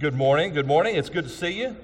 Good morning. Good morning. It's good to see you.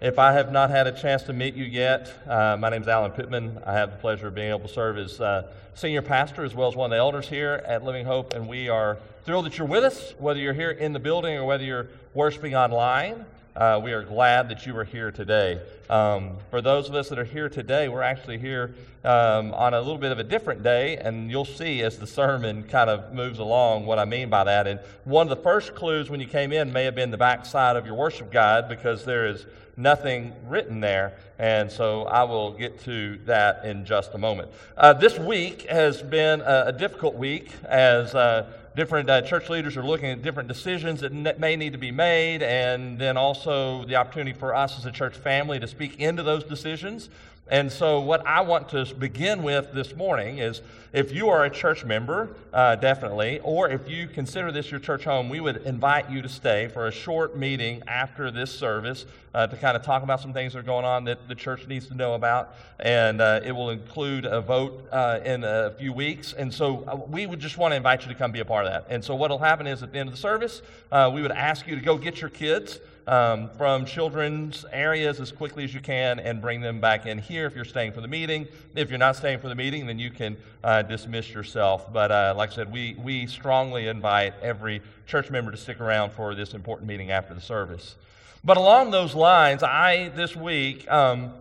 If I have not had a chance to meet you yet, uh, my name is Alan Pittman. I have the pleasure of being able to serve as uh, senior pastor as well as one of the elders here at Living Hope, and we are thrilled that you're with us, whether you're here in the building or whether you're worshiping online. Uh, we are glad that you are here today. Um, for those of us that are here today, we're actually here um, on a little bit of a different day, and you'll see as the sermon kind of moves along what I mean by that. And one of the first clues when you came in may have been the backside of your worship guide because there is nothing written there. And so I will get to that in just a moment. Uh, this week has been a, a difficult week as uh, different uh, church leaders are looking at different decisions that ne- may need to be made, and then also the opportunity for us as a church family to speak into those decisions. And so, what I want to begin with this morning is if you are a church member, uh, definitely, or if you consider this your church home, we would invite you to stay for a short meeting after this service uh, to kind of talk about some things that are going on that the church needs to know about. And uh, it will include a vote uh, in a few weeks. And so, uh, we would just want to invite you to come be a part of that. And so, what will happen is at the end of the service, uh, we would ask you to go get your kids um, from children's areas as quickly as you can and bring them back in here if you're staying for the meeting. If you're not staying for the meeting, then you can uh, dismiss yourself. But uh, like I said, we, we strongly invite every church member to stick around for this important meeting after the service. But along those lines, I this week um,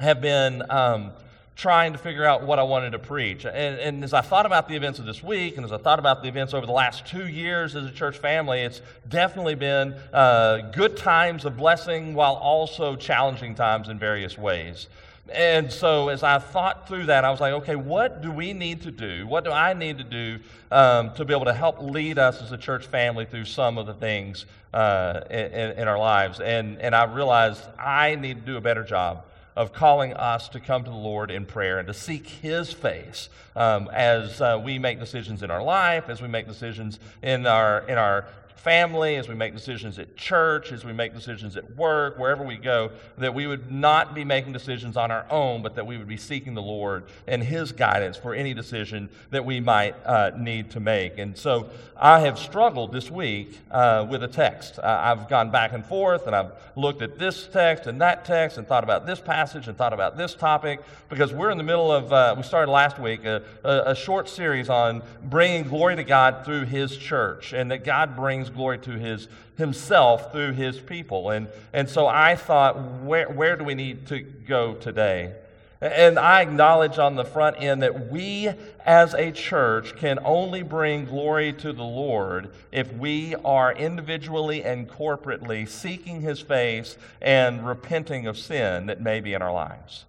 have been. Um, trying to figure out what I wanted to preach. And, and, as I thought about the events of this week, and as I thought about the events over the last two years as a church family, it's definitely been uh, good times of blessing while also challenging times in various ways. And so, as I thought through that, I was like, okay, what do we need to do? What do I need to do um, to be able to help lead us as a church family through some of the things uh, in, in our lives? And, and I realized I need to do a better job of calling us to come to the Lord in prayer and to seek His face um, as uh, we make decisions in our life, as we make decisions in our in our family, as we make decisions at church, as we make decisions at work, wherever we go, that we would not be making decisions on our own, but that we would be seeking the Lord and His guidance for any decision that we might uh, need to make. And so I have struggled this week uh, with a text. Uh, I've gone back and forth and I've looked at this text and that text and thought about this passage and thought about this topic because we're in the middle of, uh, we started last week, a, a, a short series on bringing glory to God through His church and that God brings glory to his himself through his people. And, and so I thought, where, where do we need to go today? And I acknowledge on the front end that we as a church can only bring glory to the Lord if we are individually and corporately seeking his face and repenting of sin that may be in our lives.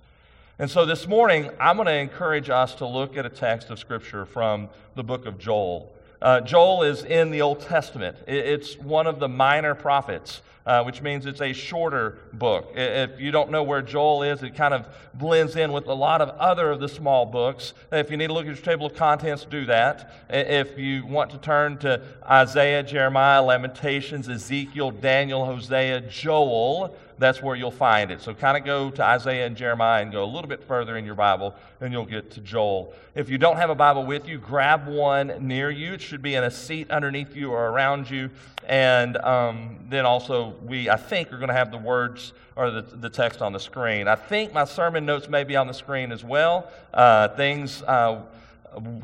And so this morning, I'm going to encourage us to look at a text of Scripture from the book of Joel. Uh, Joel is in the Old Testament. It's one of the minor prophets, uh, which means it's a shorter book. If you don't know where Joel is, it kind of blends in with a lot of other of the small books. If you need to look at your table of contents, do that. If you want to turn to Isaiah, Jeremiah, Lamentations, Ezekiel, Daniel, Hosea, Joel, that's where you'll find it. So kind of go to Isaiah and Jeremiah and go a little bit further in your Bible, and you'll get to Joel. If you don't have a Bible with you, grab one near you. It should be in a seat underneath you or around you. And um, then also, we, I think, are going to have the words or the, the text on the screen. I think my sermon notes may be on the screen as well. Uh, things uh,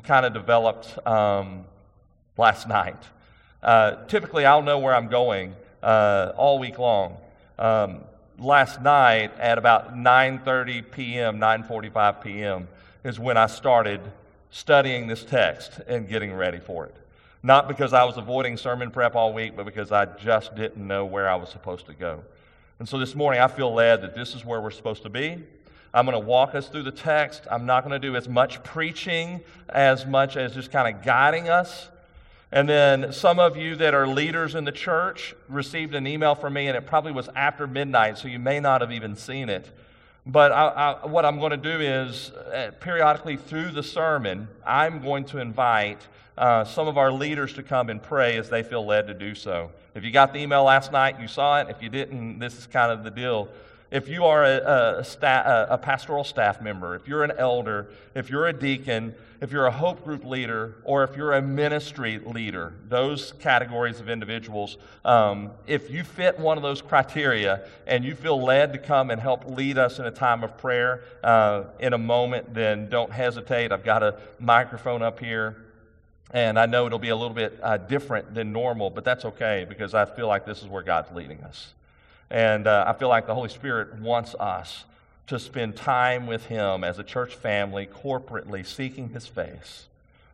kind of developed um, last night. Uh, typically, I'll know where I'm going uh, all week long. Um, last night at about 9:30 p.m., 9:45 p.m. is when I started studying this text and getting ready for it. Not because I was avoiding sermon prep all week, but because I just didn't know where I was supposed to go. And so this morning I feel led that this is where we're supposed to be. I'm going to walk us through the text. I'm not going to do as much preaching as much as just kind of guiding us. And then some of you that are leaders in the church received an email from me, and it probably was after midnight, so you may not have even seen it. But I, I, what I'm going to do is, uh, periodically through the sermon, I'm going to invite uh, some of our leaders to come and pray as they feel led to do so. If you got the email last night, you saw it. If you didn't, this is kind of the deal. If you are a, a, sta- a, pastoral staff member, if you're an elder, if you're a deacon, if you're a hope group leader, or if you're a ministry leader, those categories of individuals, um, if you fit one of those criteria and you feel led to come and help lead us in a time of prayer uh, in a moment, then don't hesitate. I've got a microphone up here. And I know it'll be a little bit uh, different than normal, but that's okay because I feel like this is where God's leading us. And uh, I feel like the Holy Spirit wants us to spend time with Him as a church family, corporately, seeking His face,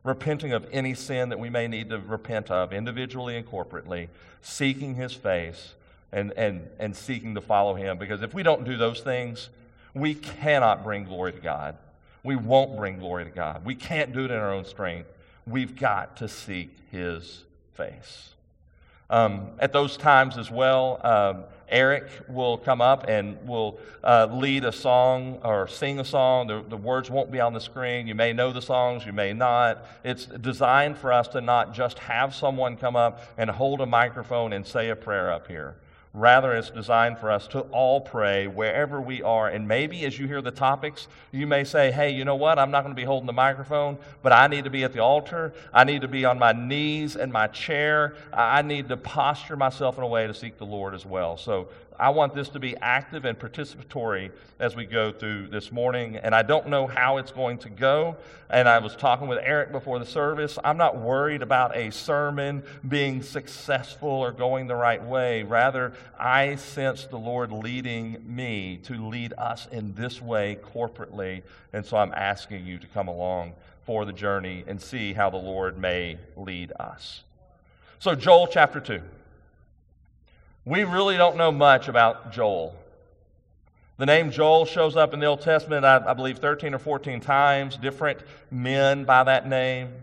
repenting of any sin that we may need to repent of, individually and corporately, seeking His face and, and, and seeking to follow Him. Because if we don't do those things, we cannot bring glory to God. We won't bring glory to God. We can't do it in our own strength. We've got to seek His face. Um, at those times as well, um, Eric will come up and will uh, lead a song or sing a song. The, the, words won't be on the screen. You may know the songs, you may not. It's designed for us to not just have someone come up and hold a microphone and say a prayer up here. Rather, it's designed for us to all pray wherever we are. And maybe as you hear the topics, you may say, hey, you know what? I'm not going to be holding the microphone, but I need to be at the altar. I need to be on my knees in my chair. I need to posture myself in a way to seek the Lord as well. So I want this to be active and participatory as we go through this morning. And I don't know how it's going to go. And I was talking with Eric before the service. I'm not worried about a sermon being successful or going the right way. Rather, I sense the Lord leading me to lead us in this way corporately. And so I'm asking you to come along for the journey and see how the Lord may lead us. So, Joel chapter 2. We really don't know much about Joel. The name Joel shows up in the Old Testament, I, I, believe, 13 or 14 times, different men by that name.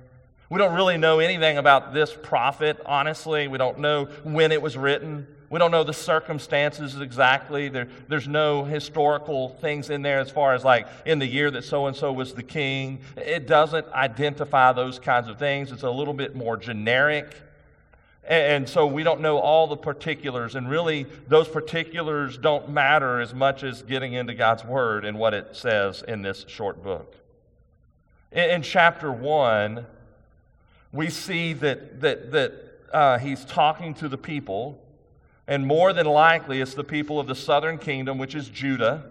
We don't really know anything about this prophet, honestly. We don't know when it was written. We don't know the circumstances exactly. There, there's no historical things in there as far as like in the year that so and so was the king. It doesn't identify those kinds of things. It's a little bit more generic. And so we don't know all the particulars, and really those particulars don't matter as much as getting into God's Word and what it says in this short book. In, chapter 1, we see that, that, that uh, he's talking to the people, and more than likely it's the people of the southern kingdom, which is Judah,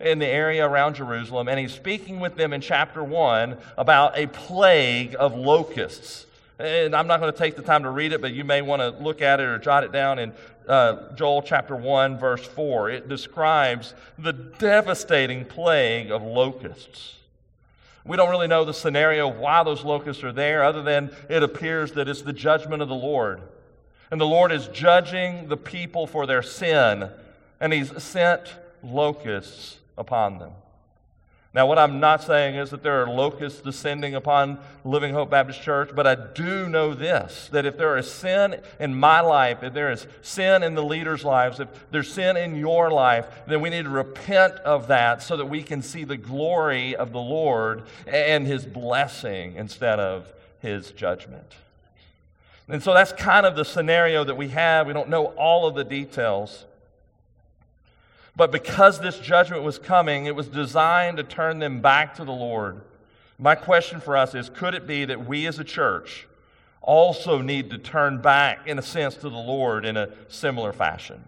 in the area around Jerusalem, and he's speaking with them in chapter 1 about a plague of locusts and I'm not going to take the time to read it, but you may want to look at it or jot it down in uh, Joel chapter 1, verse 4. It describes the devastating plague of locusts. We don't really know the scenario of why those locusts are there, other than it appears that it's the judgment of the Lord. And the Lord is judging the people for their sin, and He's sent locusts upon them. Now, what I'm not saying is that there are locusts descending upon Living Hope Baptist Church, but I do know this that if there is sin in my life, if there is sin in the leaders' lives, if there's sin in your life, then we need to repent of that so that we can see the glory of the Lord and His blessing instead of His judgment. And so that's kind of the scenario that we have. We don't know all of the details. But because this judgment was coming, it was designed to turn them back to the Lord. My question for us is could it be that we as a church also need to turn back, in a sense, to the Lord in a similar fashion?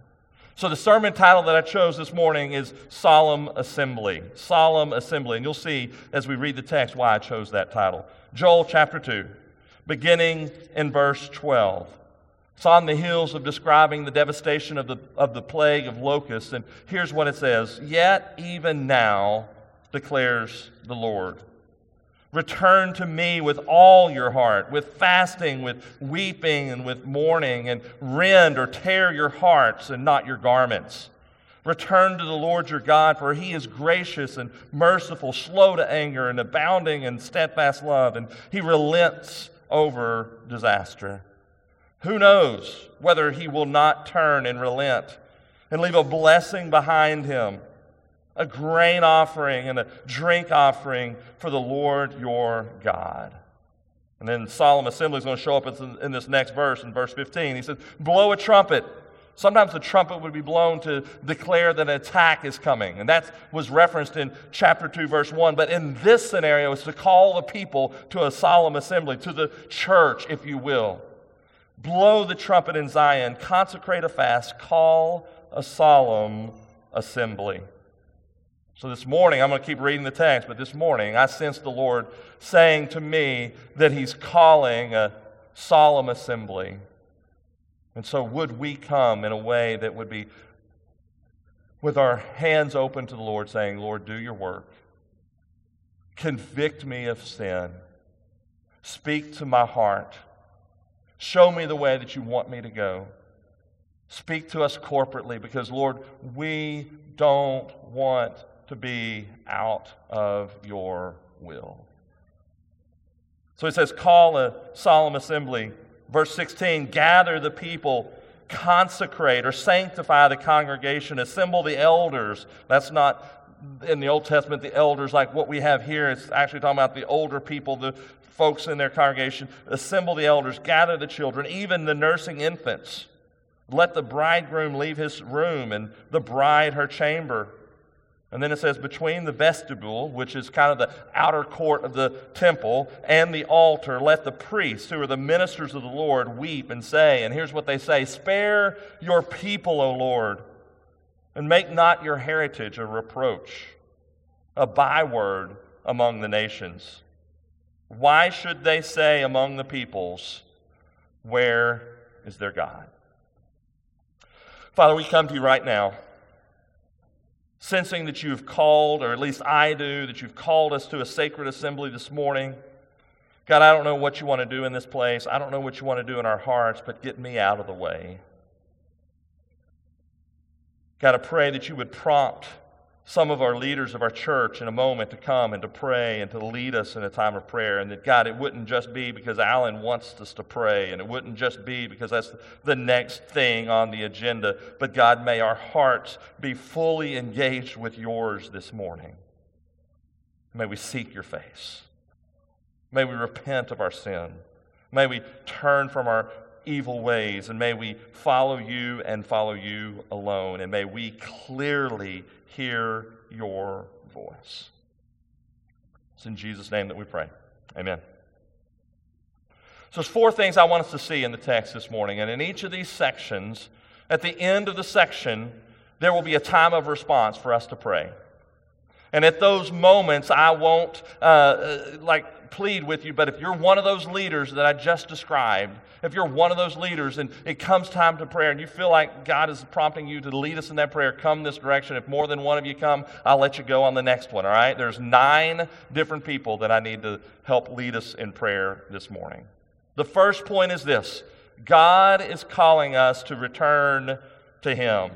So, the sermon title that I chose this morning is Solemn Assembly. Solemn Assembly. And you'll see as we read the text why I chose that title. Joel chapter 2, beginning in verse 12. It's on the heels of describing the devastation of the, of the plague of locusts. And here's what it says Yet even now, declares the Lord, return to me with all your heart, with fasting, with weeping, and with mourning, and rend or tear your hearts and not your garments. Return to the Lord your God, for he is gracious and merciful, slow to anger, and abounding in steadfast love, and he relents over disaster. Who knows whether he will not turn and relent and leave a blessing behind him, a grain offering and a drink offering for the Lord your God. And then solemn assembly is going to show up in this next verse, in verse 15. He says, Blow a trumpet Sometimes the trumpet would be blown to declare that an attack is coming. And that was referenced in chapter 2, verse 1. But in this scenario, it's to call the people to a solemn assembly, to the church, if you will. Blow the trumpet in Zion, consecrate a fast, call a solemn assembly. So this morning, I'm going to keep reading the text, but this morning I sense the Lord saying to me that He's calling a solemn assembly. And so, would we come in a way that would be with our hands open to the Lord, saying, Lord, do your work. Convict me of sin. Speak to my heart. Show me the way that you want me to go. Speak to us corporately because, Lord, we don't want to be out of your will. So he says, Call a solemn assembly Verse 16 gather the people, consecrate or sanctify the congregation, assemble the elders. That's not in the Old Testament, the elders like what we have here. It's actually talking about the older people, the folks in their congregation. Assemble the elders, gather the children, even the nursing infants. Let the bridegroom leave his room and the bride her chamber. And then it says, between the vestibule, which is kind of the outer court of the temple, and the altar, let the priests, who are the ministers of the Lord, weep and say, and here's what they say Spare your people, O Lord, and make not your heritage a reproach, a byword among the nations. Why should they say among the peoples, Where is their God? Father, we come to you right now sensing that you've called, or at least I do, that you've called us to a sacred assembly this morning. God, I don't know what you want to do in this place. I don't know what you want to do in our hearts, but get me out of the way. God, I pray that you would prompt some of our leaders of our church in a moment to come and to pray and to lead us in a time of prayer. And that, God, it wouldn't just be because Alan wants us to pray, and it wouldn't just be because that's the next thing on the agenda, but God, may our hearts be fully engaged with yours this morning. May we seek your face. May we repent of our sin. May we turn from our evil ways, and may we follow you and follow you alone. And may we clearly hear your voice. It's in Jesus' name that we pray. Amen. So, there's four things I want us to see in the text this morning. And in each of these sections, at the end of the section, there will be a time of response for us to pray. And at those moments, I won't uh, uh like plead with you, but if you're one of those leaders that I just described, if you're one of those leaders and it comes time to prayer and you feel like God is prompting you to lead us in that prayer, come this direction. If more than one of you come, I'll let you go on the next one, all right? There's nine different people that I need to help lead us in prayer this morning. The first point is this God is calling us to return to Him.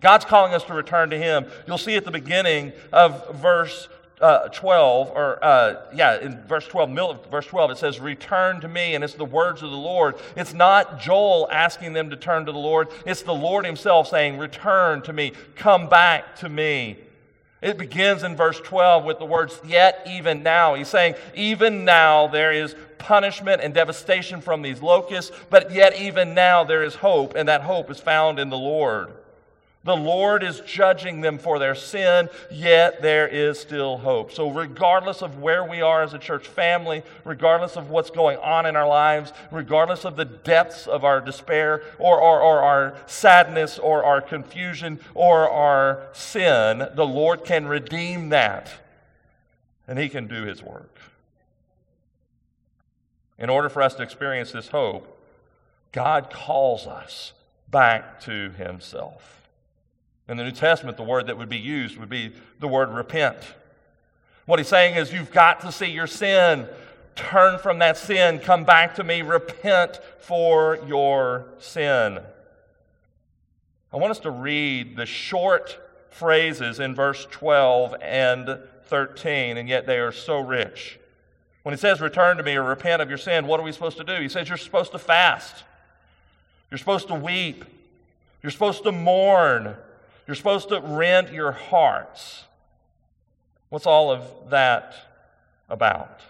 God's calling us to return to Him. You'll see at the beginning of verse uh, 12, or uh, yeah, in verse 12, verse 12, it says, Return to me, and it's the words of the Lord. It's not Joel asking them to turn to the Lord, it's the Lord Himself saying, Return to me, come back to me. It begins in verse 12 with the words, Yet even now. He's saying, Even now there is punishment and devastation from these locusts, but yet even now there is hope, and that hope is found in the Lord. The Lord is judging them for their sin, yet there is still hope. So, regardless of where we are as a church family, regardless of what's going on in our lives, regardless of the depths of our despair or, or, or our sadness or our confusion or our sin, the Lord can redeem that and He can do His work. In order for us to experience this hope, God calls us back to Himself. In the New Testament, the word that would be used would be the word repent. What he's saying is, you've got to see your sin. Turn from that sin. Come back to me. Repent for your sin. I want us to read the short phrases in verse 12 and 13, and yet they are so rich. When he says, Return to me or repent of your sin, what are we supposed to do? He says, You're supposed to fast. You're supposed to weep. You're supposed to mourn. You're supposed to rend your hearts. What's all of that about?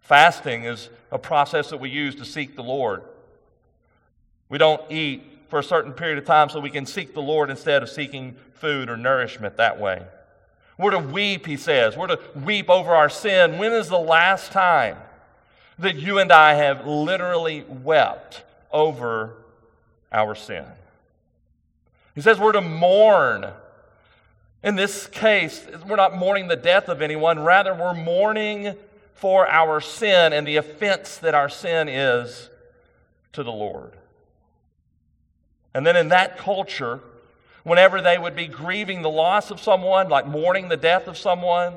Fasting is a process that we use to seek the Lord. We don't eat for a certain period of time so we can seek the Lord instead of seeking food or nourishment that way. We're to weep, he says. We're to weep over our sin. When is the last time that you and I have literally wept over our sin? He says we're to mourn. In this case, we're not mourning the death of anyone, rather, we're mourning for our sin and the offense that our sin is to the Lord. And then in that culture, whenever they would be grieving the loss of someone, like mourning the death of someone,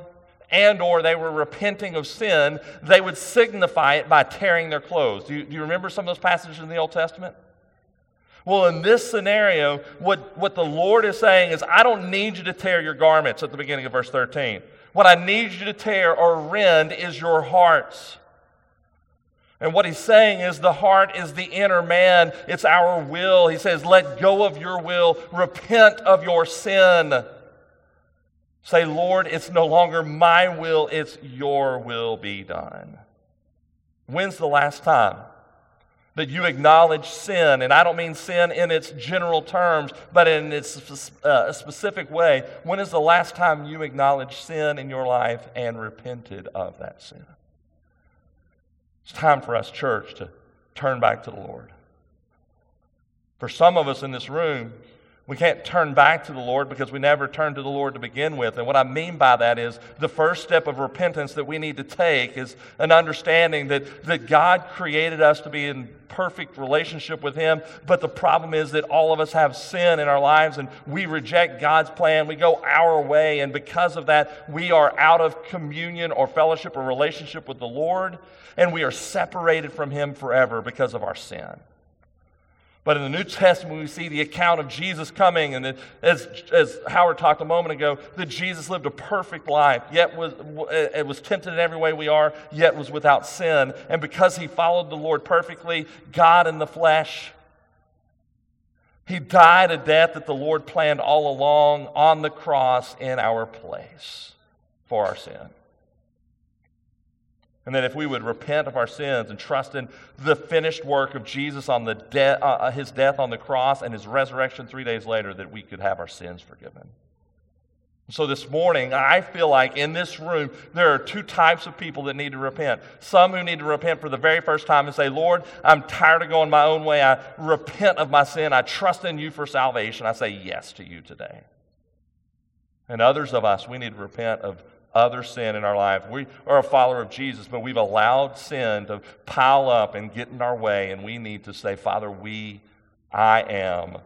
and or they were repenting of sin, they would signify it by tearing their clothes. Do you, do you remember some of those passages in the Old Testament? Well, in this scenario, what, what the Lord is saying is, I don't need you to tear your garments at the beginning of verse 13. What I need you to tear or rend is your hearts. And what he's saying is the heart is the inner man, it's our will. He says, Let go of your will, repent of your sin. Say, Lord, it's no longer my will, it's your will be done. When's the last time that you acknowledge sin? And I don't mean sin in its general terms, but in its uh, specific way. When is the last time you acknowledged sin in your life and repented of that sin? It's time for us, church, to turn back to the Lord. For some of us in this room, we can't turn back to the Lord because we never turned to the Lord to begin with. And what I mean by that is the first step of repentance that we need to take is an understanding that, that God created us to be in perfect relationship with Him. But the problem is that all of us have sin in our lives and we reject God's plan. We go our way. And because of that, we are out of communion or fellowship or relationship with the Lord and we are separated from Him forever because of our sin. But in the New Testament, we see the account of Jesus coming, and as, as Howard talked a moment ago, that Jesus lived a perfect life, yet was, it was tempted in every way we are, yet was without sin. And because he followed the Lord perfectly, God in the flesh, he died a death that the Lord planned all along on the cross in our place for our sin. And that if we would repent of our sins and trust in the finished work of Jesus on the de- uh, uh, his death on the cross and his resurrection three days later, that we could have our sins forgiven. So this morning, I feel like in this room, there are two types of people that need to repent. Some who need to repent for the very first time and say, Lord, I'm tired of going my own way. I repent of my sin. I trust in you for salvation. I say yes to you today. And others of us, we need to repent of other sin in our life. We are a follower of Jesus, but we've allowed sin to pile up and get in our way, and we need to say, Father, we, I am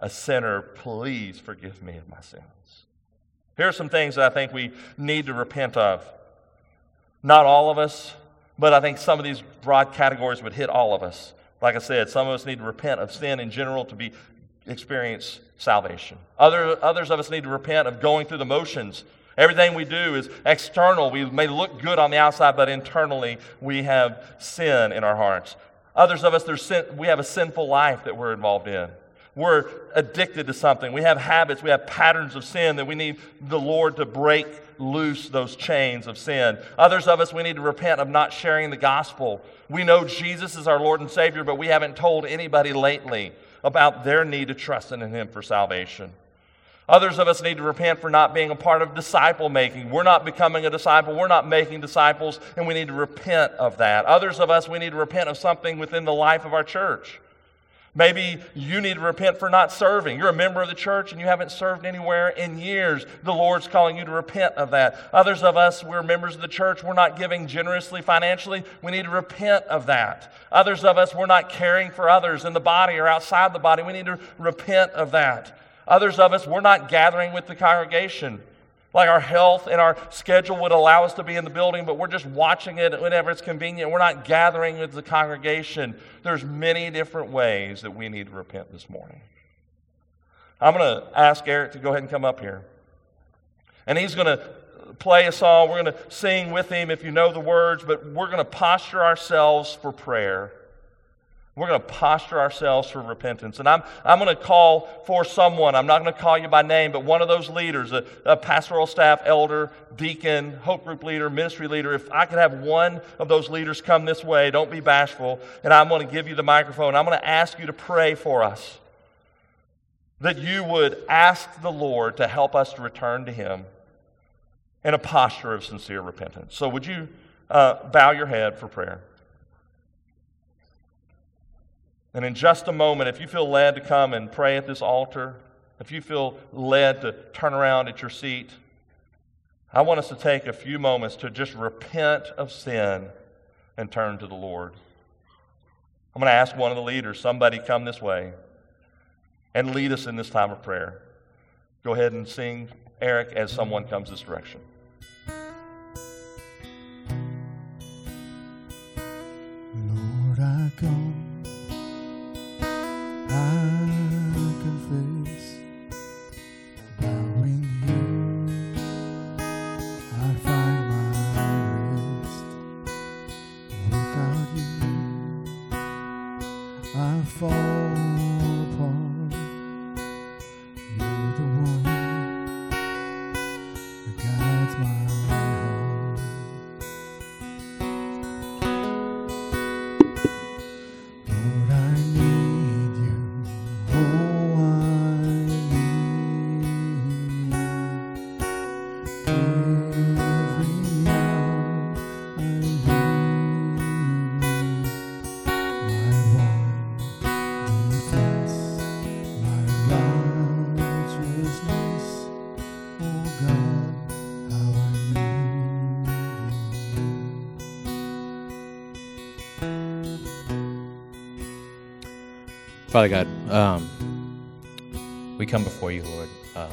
a sinner. Please forgive me of my sins. Here are some things that I think we need to repent of. Not all of us, but I think some of these broad categories would hit all of us. Like I said, some of us need to repent of sin in general to be experience salvation. Other, others of us need to repent of going through the motions Everything we do is external. We may look good on the outside, but internally we have sin in our hearts. Others of us, sin, we have a sinful life that we're involved in. We're addicted to something. We have habits, we have patterns of sin that we need the Lord to break loose those chains of sin. Others of us, we need to repent of not sharing the gospel. We know Jesus is our Lord and Savior, but we haven't told anybody lately about their need to trust in Him for salvation. Others of us need to repent for not being a part of disciple making. We're not becoming a disciple. We're not making disciples, and we need to repent of that. Others of us, we need to repent of something within the life of our church. Maybe you need to repent for not serving. You're a member of the church and you haven't served anywhere in years. The Lord's calling you to repent of that. Others of us, we're members of the church, we're not giving generously financially. We need to repent of that. Others of us, we're not caring for others in the body or outside the body. We need to repent of that. Others of us, we're not gathering with the congregation. Like our health and our schedule would allow us to be in the building, but we're just watching it whenever it's convenient. We're not gathering with the congregation. There's many different ways that we need to repent this morning. I'm going to ask Eric to go ahead and come up here. And he's going to play a song. We're going to sing with him if you know the words, but we're going to posture ourselves for prayer. We're going to posture ourselves for repentance. And I'm, I'm going to call for someone. I'm not going to call you by name, but one of those leaders, a, a, pastoral staff elder, deacon, hope group leader, ministry leader, if I could have one of those leaders come this way, don't be bashful, and I'm going to give you the microphone. I'm going to ask you to pray for us. that you would ask the Lord to help us to return to Him in a posture of sincere repentance. So, would you uh, bow your head for prayer? And in just a moment, if you feel led to come and pray at this altar, if you feel led to turn around at your seat, I want us to take a few moments to just repent of sin and turn to the Lord. I'm going to ask one of the leaders, somebody come this way and lead us in this time of prayer. Go ahead and sing, Eric, as someone comes this direction. Lord, I come. I Father God, um, we come before you, Lord, um,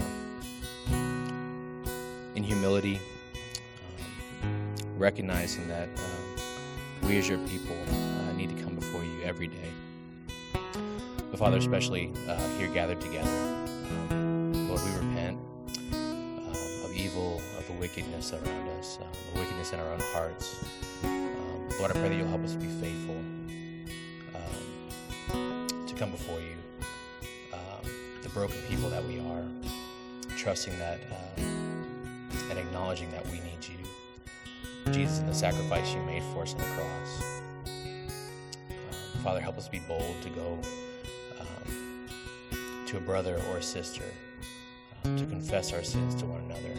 in humility, um, recognizing that um, we as your people uh, need to come before you every day. But Father, especially uh, here gathered together, um, Lord, we repent um, of evil, of the wickedness around us, uh, the wickedness in our own hearts. Um, Lord, I pray that you'll help us be faithful. Broken people that we are, trusting that um, and acknowledging that we need you, Jesus, and the sacrifice you made for us on the cross. Um, Father, help us be bold to go um, to a brother or a sister um, to confess our sins to one another.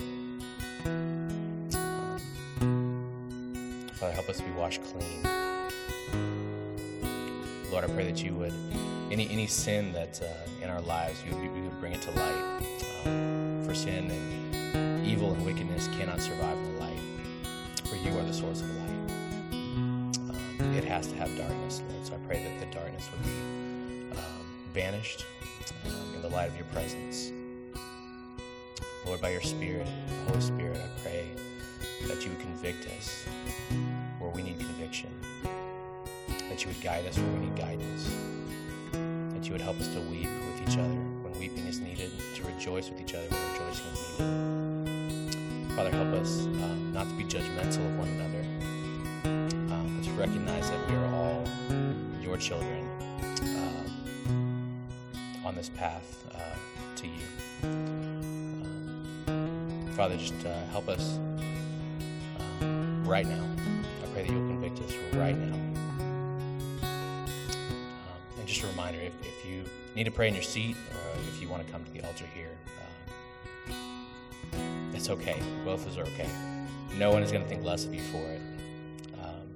Father, help us be washed clean. Lord, I pray that you would any any sin that uh, in our lives you would, would bring it to light. Um, for sin and evil and wickedness cannot survive in the light. For you are the source of light. Um, it has to have darkness, Lord. So I pray that the darkness would be um, banished um, in the light of your presence. Lord, by your Spirit, Holy Spirit, I pray that you would convict us where we need conviction that you would guide us where we need guidance, you would help us to weep with each other when weeping is needed, to rejoice with each other when rejoicing is needed. Father, help us um, not to be judgmental of one another, um, but to recognize that we are all your children um, on this path uh, to you. Um, Father, just uh, help us right now. I pray that you'll convict us right now. Need to pray in your seat or if you want to come to the altar here, um, it's okay. Both are okay. No one is going to think less of you for it. Um,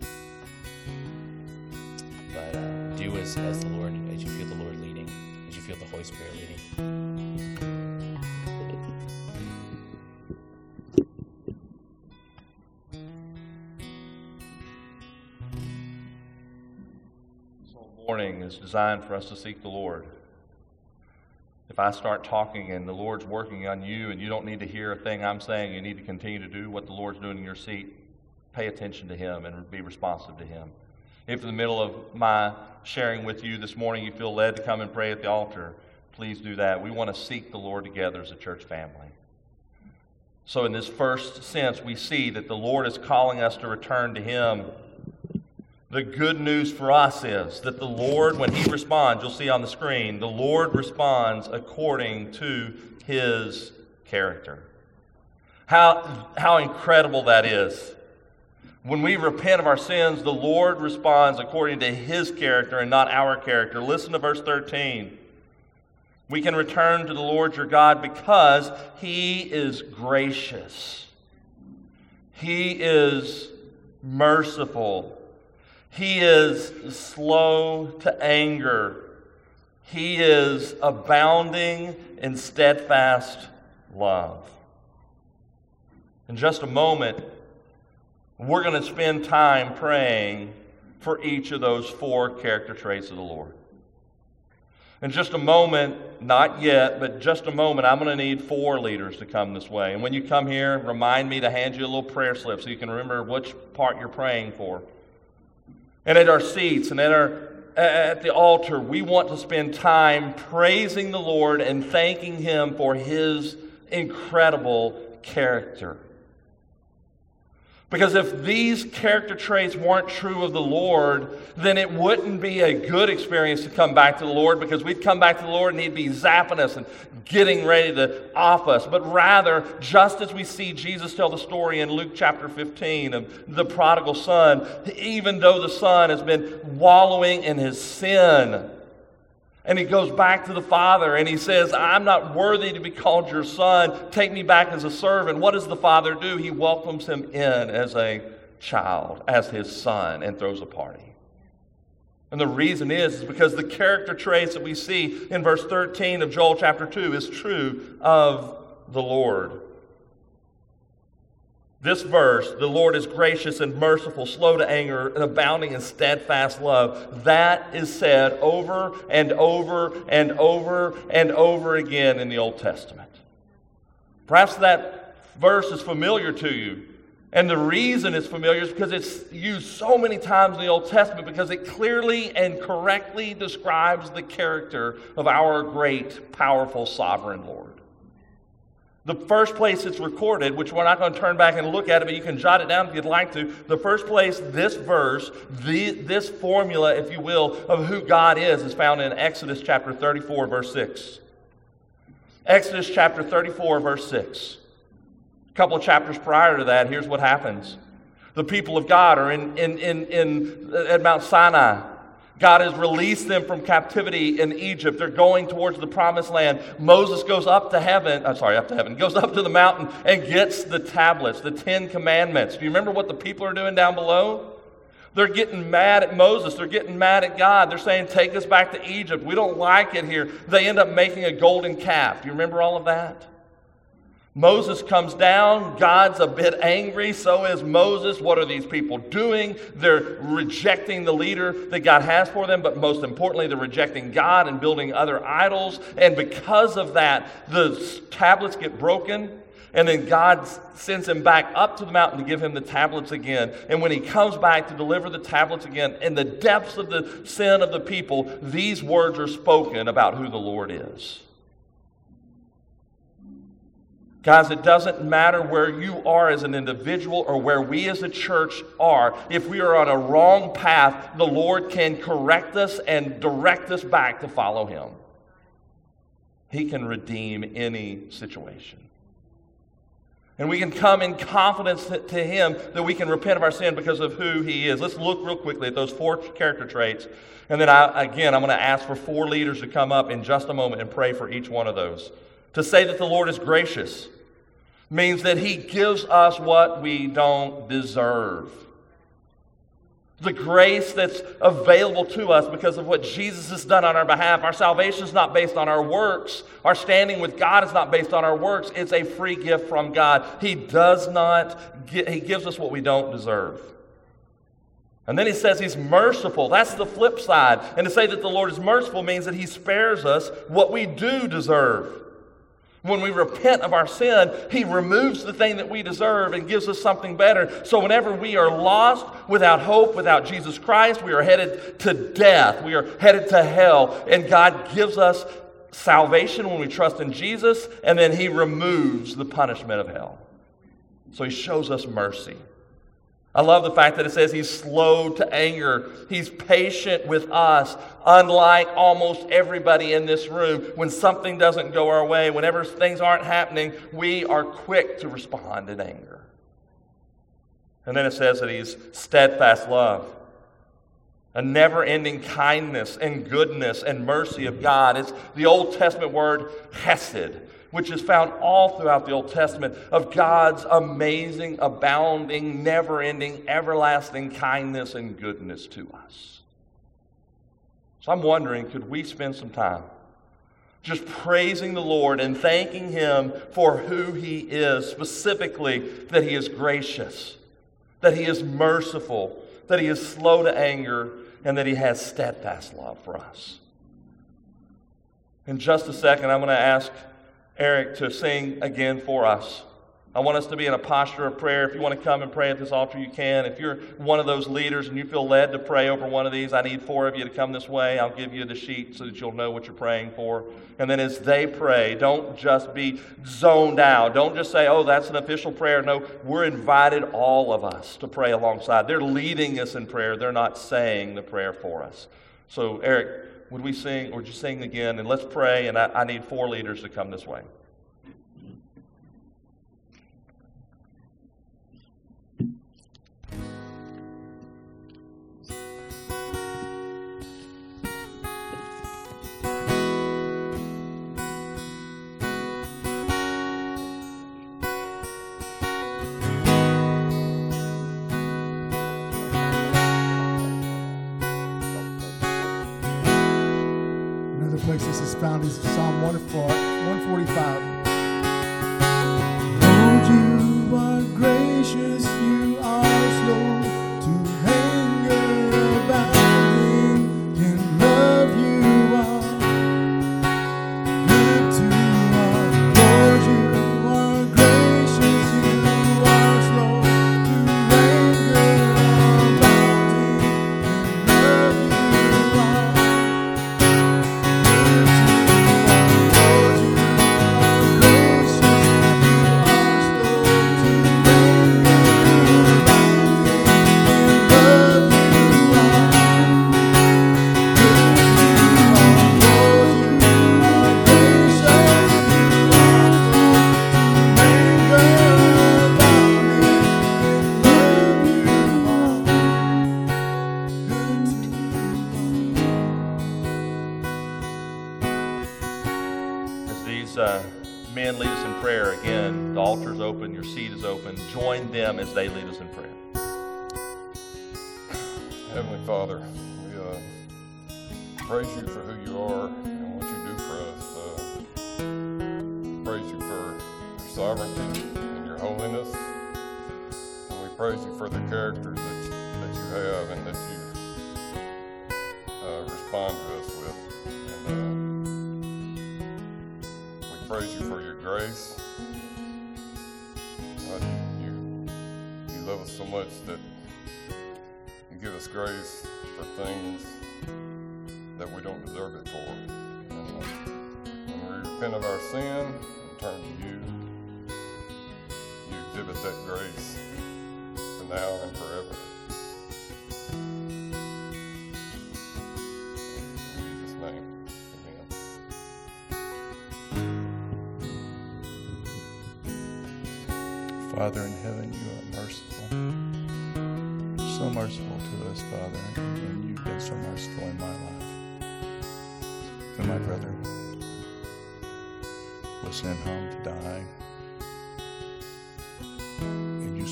but uh, do as, as the Lord, as you feel the Lord leading, as you feel the Holy Spirit leading. Is designed for us to seek the Lord. If I start talking and the Lord's working on you and you don't need to hear a thing I'm saying, you need to continue to do what the Lord's doing in your seat. Pay attention to Him and be responsive to Him. If in the middle of my sharing with you this morning you feel led to come and pray at the altar, please do that. We want to seek the Lord together as a church family. So, in this first sense, we see that the Lord is calling us to return to Him. The good news for us is that the Lord, when He responds, you'll see on the screen, the Lord responds according to His character. How, how incredible that is. When we repent of our sins, the Lord responds according to His character and not our character. Listen to verse 13. We can return to the Lord your God because he is gracious. He is merciful. He is slow to anger. He is abounding in steadfast love. In just a moment, we're going to spend time praying for each of those four character traits of the Lord. In just a moment, not yet, but just a moment, I'm going to need four leaders to come this way. And when you come here, remind me to hand you a little prayer slip so you can remember which part you're praying for. And at our seats and at our at the altar, we want to spend time praising the Lord and thanking Him for His incredible character. Because if these character traits weren't true of the Lord, then it wouldn't be a good experience to come back to the Lord because we'd come back to the Lord and He'd be zapping us and getting ready to off us. But rather, just as we see Jesus tell the story in Luke chapter 15 of the prodigal son, even though the son has been wallowing in his sin, and he goes back to the father and he says, I'm not worthy to be called your son. Take me back as a servant. What does the father do? He welcomes him in as a child, as his son, and throws a party. And the reason is, is because the character traits that we see in verse 13 of Joel chapter 2 is true of the Lord. This verse, the Lord is gracious and merciful, slow to anger, and abounding in steadfast love. That is said over and over and over and over again in the Old Testament. Perhaps that verse is familiar to you. And the reason it's familiar is because it's used so many times in the Old Testament because it clearly and correctly describes the character of our great, powerful, sovereign Lord. The first place it's recorded, which we're not going to turn back and look at it, but you can jot it down if you'd like to. The first place this verse, the, this formula, if you will, of who God is, is found in Exodus chapter 34, verse 6. Exodus chapter 34, verse 6. A couple of chapters prior to that, here's what happens. The people of God are in, in, in, in, at Mount Sinai. God has released them from captivity in Egypt. They're going towards the promised land. Moses goes up to heaven, I'm sorry, up to heaven, goes up to the mountain and gets the tablets, the Ten Commandments. Do you remember what the people are doing down below? They're getting mad at Moses. They're getting mad at God. They're saying, Take us back to Egypt. We don't like it here. They end up making a golden calf. Do you remember all of that? Moses comes down. God's a bit angry. So is Moses. What are these people doing? They're rejecting the leader that God has for them, but most importantly, they're rejecting God and building other idols. And because of that, the tablets get broken. And then God sends him back up to the mountain to give him the tablets again. And when he comes back to deliver the tablets again, in the depths of the sin of the people, these words are spoken about who the Lord is. Guys, it doesn't matter where you are as an individual or where we as a church are. If we are on a wrong path, the Lord can correct us and direct us back to follow Him. He can redeem any situation. And we can come in confidence to Him that we can repent of our sin because of who He is. Let's look real quickly at those four character traits. And then, I, again, I'm going to ask for four leaders to come up in just a moment and pray for each one of those. To say that the Lord is gracious means that He gives us what we don't deserve. The grace that's available to us because of what Jesus has done on our behalf. Our salvation is not based on our works. Our standing with God is not based on our works. It's a free gift from God. He does not, He gives us what we don't deserve. And then he says he's merciful. That's the flip side. And to say that the Lord is merciful means that he spares us what we do deserve. When we repent of our sin, He removes the thing that we deserve and gives us something better. So, whenever we are lost, without hope, without Jesus Christ, we are headed to death. We are headed to hell. And God gives us salvation when we trust in Jesus, and then He removes the punishment of hell. So, He shows us mercy. I love the fact that it says he's slow to anger. He's patient with us, unlike almost everybody in this room. When something doesn't go our way, whenever things aren't happening, we are quick to respond in anger. And then it says that he's steadfast love. a never ending kindness and goodness and mercy of God. It's the Old Testament word hesed, which is found all throughout the Old Testament of God's amazing, abounding, never ending, everlasting kindness and goodness to us. So I'm wondering could we spend some time just praising the Lord and thanking Him for who He is, specifically that He is gracious, that He is merciful, that He is slow to anger, and that He has steadfast love for us. In just a second, I'm going to ask Eric to sing again for us. I want us to be in a posture of prayer. If you want to come and pray at this altar, you can. If you're one of those leaders and you feel led to pray over one of these, I need four of you to come this way. I'll give you the sheet so that you'll know what you're praying for. And then as they pray, don't just be zoned out. Don't just say, oh, that's an official prayer. No, we're invited, all of us, to pray alongside. They're leading us in prayer, they're not saying the prayer for us. So, Eric, would we sing, or just sing again? And let's pray. And I, I need four leaders to come this way.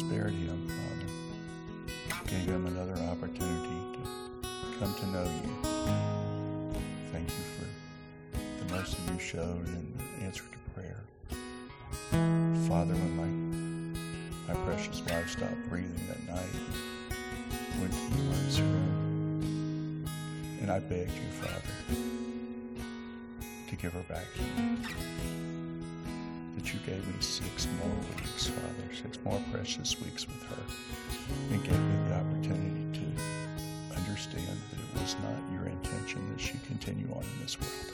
Spared him, Father. Gave him another opportunity to come to know you. Thank you for the mercy you showed in answer to prayer. Father, when my my precious wife stopped breathing that night, went to the emergency room, and I begged you, Father, to give her back to. Gave me six more weeks, Father, six more precious weeks with her, and gave me the opportunity to understand that it was not your intention that she continue on in this world.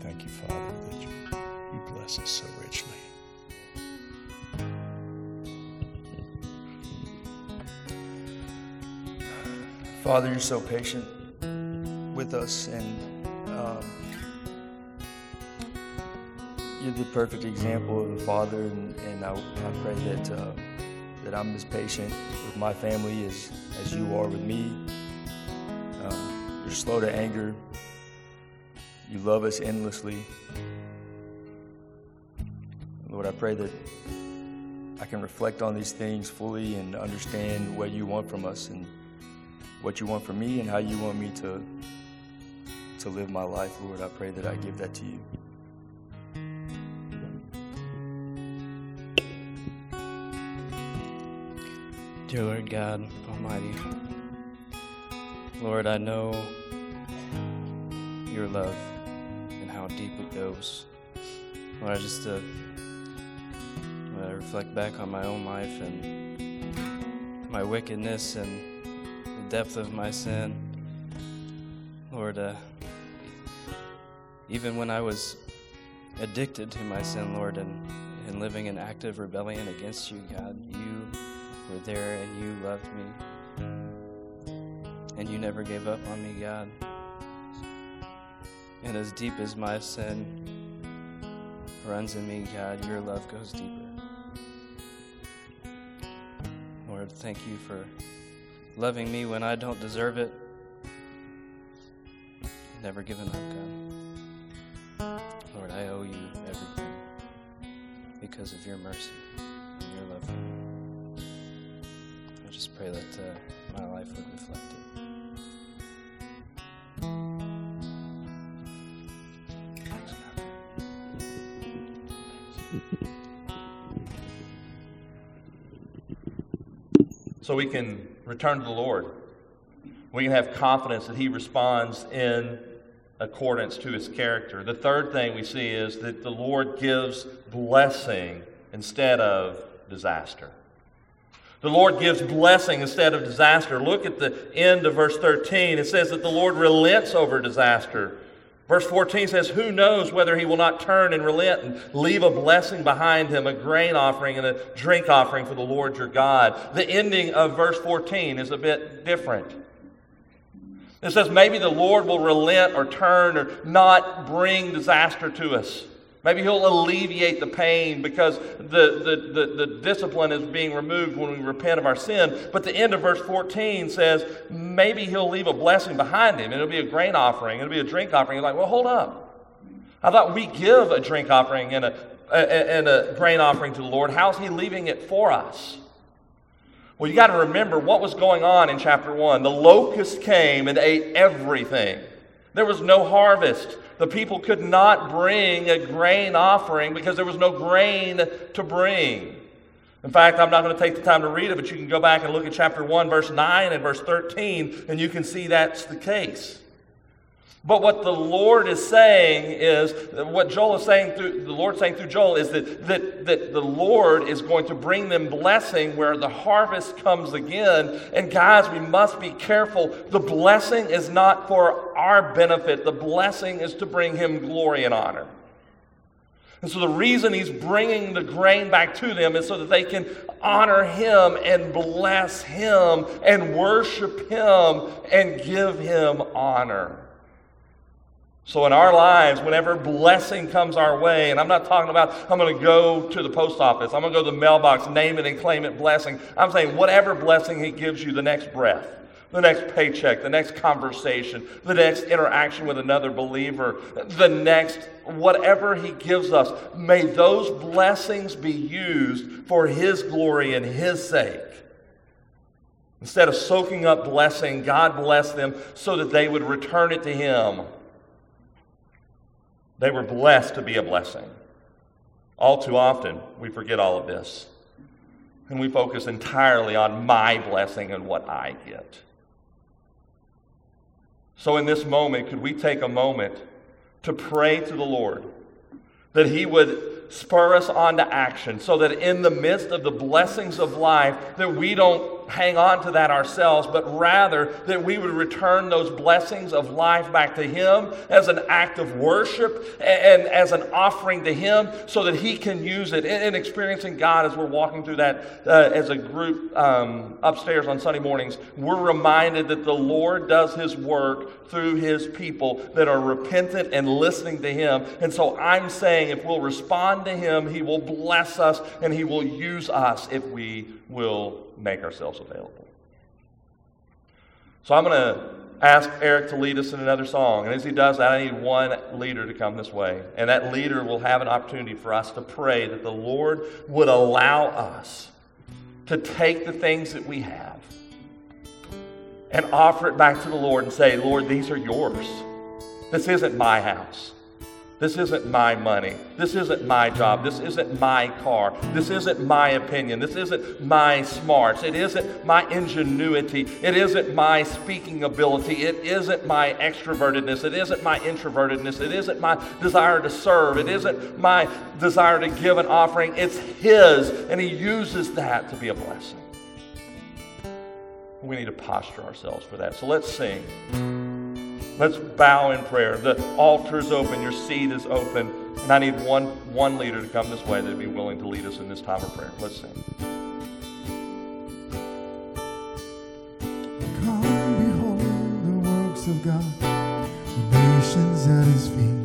Thank you, Father, that you, you bless us so richly. Father, you're so patient with us, and you're the perfect example of a father. And, and I, I pray that uh, that I'm as patient with my family as, as you are with me. Um, you're slow to anger. You love us endlessly. Lord, I pray that I can reflect on these things fully and understand what you want from us and what you want from me and how you want me to to live my life, Lord. I pray that I give that to you. Dear Lord God Almighty, Lord, I know your love and how deep it goes. Lord, I just uh, when I reflect back on my own life and my wickedness and the depth of my sin, Lord, uh, even when I was addicted to my sin, Lord, and, and living in active rebellion against you, God, you were there and you loved me. And you never gave up on me, God. And as deep as my sin runs in me, God, your love goes deeper. Lord, thank you for loving me when I don't deserve it. Never giving up, God. Lord, I owe you everything because of your mercy just pray that uh, my life would reflect it. So we can return to the Lord. We can have confidence that He responds in accordance to His character. The third thing we see is that the Lord gives blessing instead of disaster. The Lord gives blessing instead of disaster. Look at the end of verse 13. It says that the Lord relents over disaster. Verse 14 says, Who knows whether he will not turn and relent and leave a blessing behind him, a grain offering and a drink offering for the Lord your God? The ending of verse 14 is a bit different. It says, Maybe the Lord will relent or turn or not bring disaster to us. Maybe he'll alleviate the pain because the, the, the, the, discipline is being removed when we repent of our sin. But the end of verse 14 says maybe he'll leave a blessing behind him. It'll be a grain offering, it'll be a drink offering. You're like, well, hold up. I thought we give a drink offering and a, and a grain offering to the Lord. How's he leaving it for us? Well, you got to remember what was going on in chapter 1. The locust came and ate everything. There was no harvest. The people could not bring a grain offering because there was no grain to bring. In fact, I'm not going to take the time to read it, but you can go back and look at chapter 1, verse 9 and verse 13, and you can see that's the case. But what the Lord is saying is, what Joel is saying through, the Lord saying through Joel is that, that, that the Lord is going to bring them blessing where the harvest comes again. And guys, we must be careful. The blessing is not for our benefit, the blessing is to bring Him glory and honor. And so the reason He's bringing the grain back to them is so that they can honor Him and bless Him and worship Him and give Him honor. So, in our lives, whenever blessing comes our way, and I'm not talking about I'm going to go to the post office, I'm going to go to the mailbox, name it and claim it blessing. I'm saying whatever blessing He gives you the next breath, the next paycheck, the next conversation, the next interaction with another believer, the next whatever He gives us, may those blessings be used for His glory and His sake. Instead of soaking up blessing, God bless them so that they would return it to Him. They were blessed to be a blessing. All too often, we forget all of this. And we focus entirely on my blessing and what I get. So, in this moment, could we take a moment to pray to the Lord that He would spur us on to action so that in the midst of the blessings of life, that we don't hang on to that ourselves, but rather that we would return those blessings of life back to Him as an act of worship and as an offering to Him so that He can use it. And experiencing God as we're walking through that uh, as a group um, upstairs on Sunday mornings, we're reminded that the Lord does His work through His people that are repentant and listening to Him. And so I'm saying if we'll respond to Him, He will bless us and He will use us if we will make ourselves available. So I'm going to ask Eric to lead us in another song. And as he does that, I need one leader to come this way. And that leader will have an opportunity for us to pray that the Lord would allow us to take the things that we have and offer it back to the Lord and say, Lord, these are yours. This isn't my house. This isn't my money. This isn't my job. This isn't my car. This isn't my opinion. This isn't my smarts. It isn't my ingenuity. It isn't my speaking ability. It isn't my extrovertedness. It isn't my introvertedness. It isn't my desire to serve. It isn't my desire to give an offering. It's His, and He uses that to be a blessing. We need to posture ourselves for that. So let's sing. Let's bow in prayer. The altar is open, your seat is open, and I need one, one leader to come this way that'd be willing to lead us in this time of prayer. Let's sing. Come behold the works of God, the nations at his feet.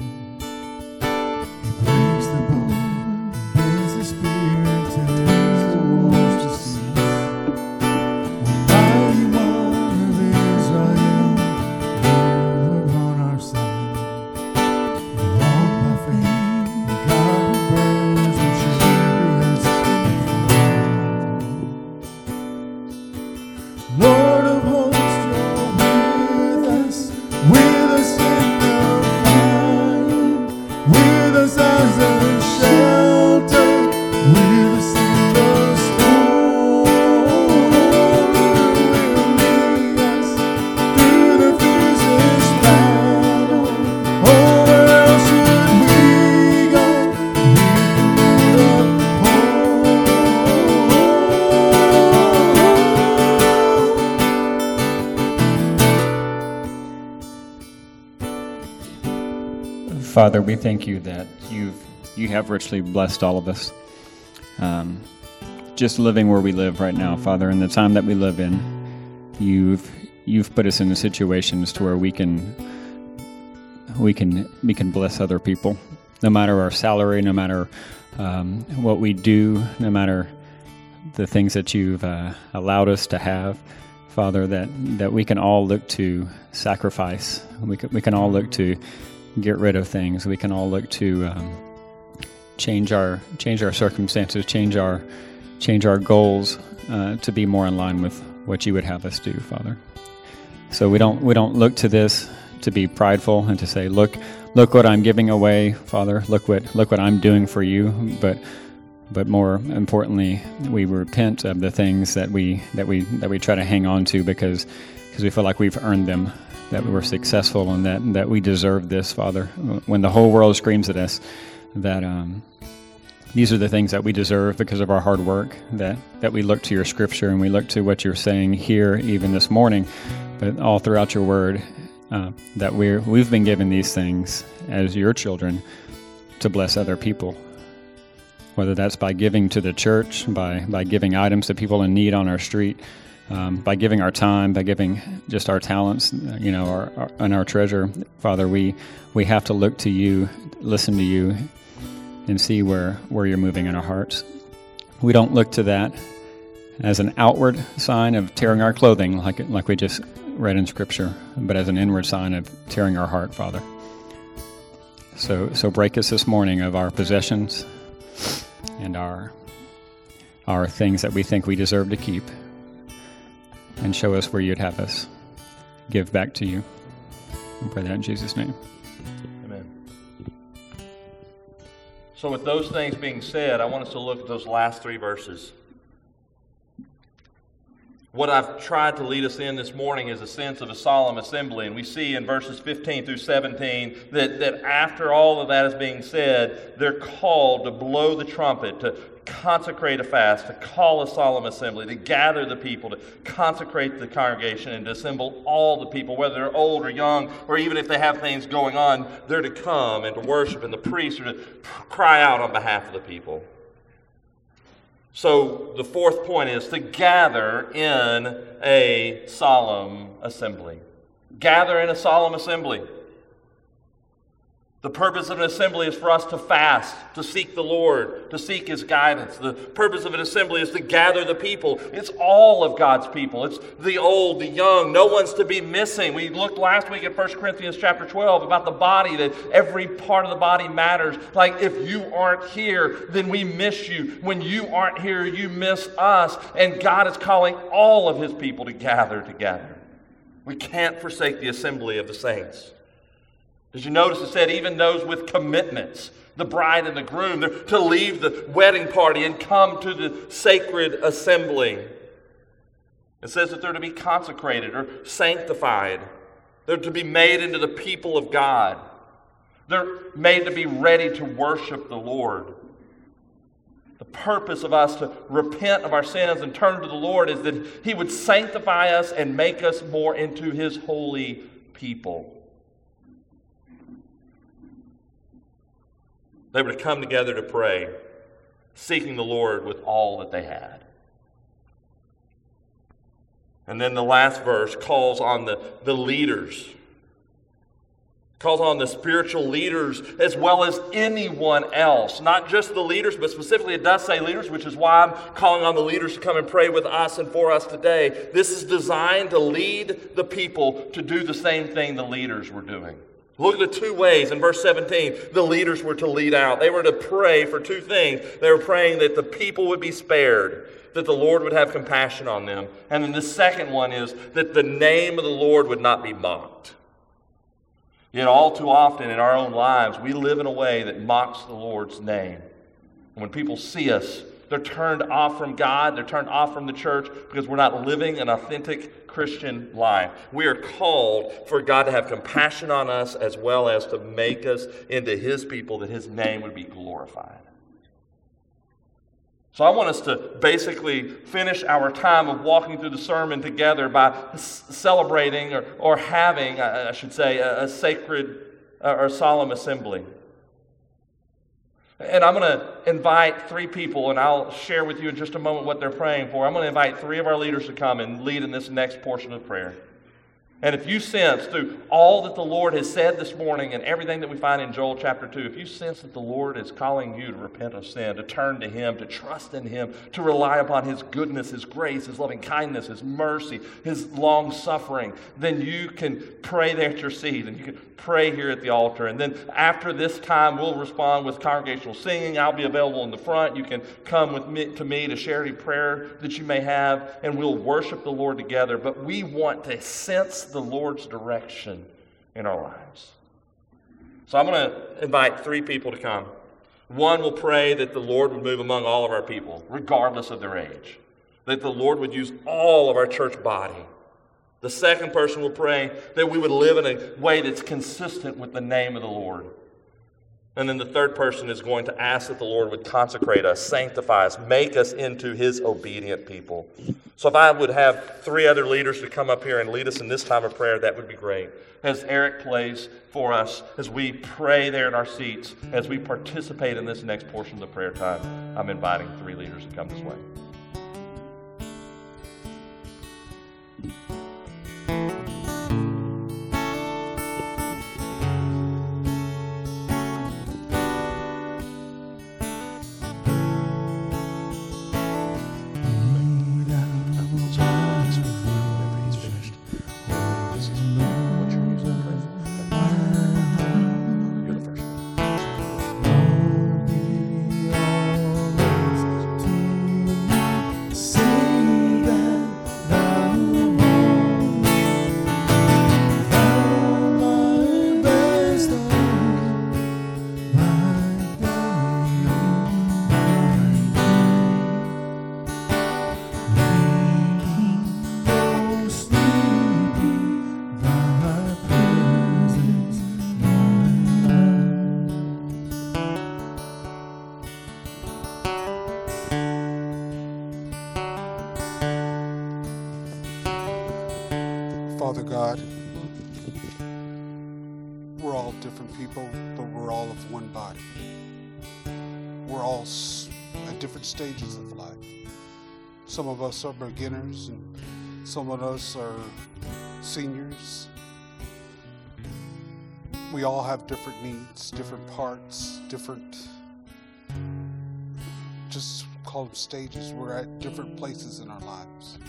Father, we thank you that you've you have richly blessed all of us. Um, just living where we live right now, Father, in the time that we live in, you've you've put us in the situations to where we can we can we can bless other people, no matter our salary, no matter um, what we do, no matter the things that you've uh, allowed us to have, Father. That that we can all look to sacrifice. We can, we can all look to get rid of things. We can all look to um, change our change our circumstances, change our change our goals uh, to be more in line with what you would have us do, Father. So we don't we don't look to this to be prideful and to say, look look what I'm giving away, Father. Look what look what I'm doing for you. But but more importantly, we repent of the things that we that we that we try to hang on to because because we feel like we've earned them, that we were successful, and that that we deserve this, Father. When the whole world screams at us that um, these are the things that we deserve because of our hard work, that that we look to your Scripture and we look to what you're saying here, even this morning, but all throughout your Word, uh, that we're we've been given these things as your children to bless other people whether that's by giving to the church, by, by giving items to people in need on our street, um, by giving our time, by giving just our talents, you know, our, our, and our treasure. Father, we, we have to look to you, listen to you, and see where, where you're moving in our hearts. We don't look to that as an outward sign of tearing our clothing, like, like we just read in Scripture, but as an inward sign of tearing our heart, Father. So, so break us this morning of our possessions and our our things that we think we deserve to keep and show us where you'd have us give back to you. I pray that in Jesus' name. Amen. So, with those things being said, I want us to look at those last three verses. What I've tried to lead us in this morning is a sense of a solemn assembly. And we see in verses 15 through 17 that, that after all of that is being said, they're called to blow the trumpet, to consecrate a fast, to call a solemn assembly, to gather the people, to consecrate the congregation, and to assemble all the people, whether they're old or young, or even if they have things going on, they're to come and to worship, and the priests are to cry out on behalf of the people. So the fourth point is to gather in a solemn assembly. Gather in a solemn assembly. The purpose of an assembly is for us to fast, to seek the Lord, to seek His guidance. The purpose of an assembly is to gather the people. It's all of God's people. It's the old, the young. No one's to be missing. We looked last week at 1 Corinthians chapter 12 about the body, that every part of the body matters. Like if you aren't here, then we miss you. When you aren't here, you miss us. And God is calling all of His people to gather together. We can't forsake the assembly of the saints. Did you notice it said even those with commitments, the bride and the groom, they're to leave the wedding party and come to the sacred assembly. It says that they're to be consecrated or sanctified. They're to be made into the people of God. They're made to be ready to worship the Lord. The purpose of us to repent of our sins and turn to the Lord is that He would sanctify us and make us more into His holy people. They were to come together to pray, seeking the Lord with all that they had. And then the last verse calls on the, the leaders, calls on the spiritual leaders as well as anyone else. Not just the leaders, but specifically it does say leaders, which is why I'm calling on the leaders to come and pray with us and for us today. This is designed to lead the people to do the same thing the leaders were doing. Look at the two ways in verse 17 the leaders were to lead out. They were to pray for two things. They were praying that the people would be spared, that the Lord would have compassion on them. And then the second one is that the name of the Lord would not be mocked. Yet, all too often in our own lives, we live in a way that mocks the Lord's name. And when people see us, they're turned off from God, they're turned off from the church because we're not living an authentic Christian life. We are called for God to have compassion on us as well as to make us into His people that His name would be glorified. So I want us to basically finish our time of walking through the sermon together by celebrating or, or having, I should say, a, a sacred uh, or solemn assembly. And I'm going to invite three people, and I'll share with you in just a moment what they're praying for. I'm going to invite three of our leaders to come and lead in this next portion of prayer. And if you sense through all that the Lord has said this morning and everything that we find in Joel chapter 2, if you sense that the Lord is calling you to repent of sin, to turn to Him, to trust in Him, to rely upon His goodness, His grace, His loving kindness, His mercy, His long suffering, then you can pray there at your seat and you can pray here at the altar. And then after this time, we'll respond with congregational singing. I'll be available in the front. You can come with me to me to share any prayer that you may have, and we'll worship the Lord together. But we want to sense the Lord's direction in our lives. So I'm going to invite three people to come. One will pray that the Lord would move among all of our people, regardless of their age. That the Lord would use all of our church body the second person will pray that we would live in a way that's consistent with the name of the Lord. And then the third person is going to ask that the Lord would consecrate us, sanctify us, make us into his obedient people. So if I would have three other leaders to come up here and lead us in this time of prayer, that would be great. As Eric plays for us, as we pray there in our seats, as we participate in this next portion of the prayer time, I'm inviting three leaders to come this way. Stages of life. Some of us are beginners, and some of us are seniors. We all have different needs, different parts, different, just call them stages. We're at different places in our lives.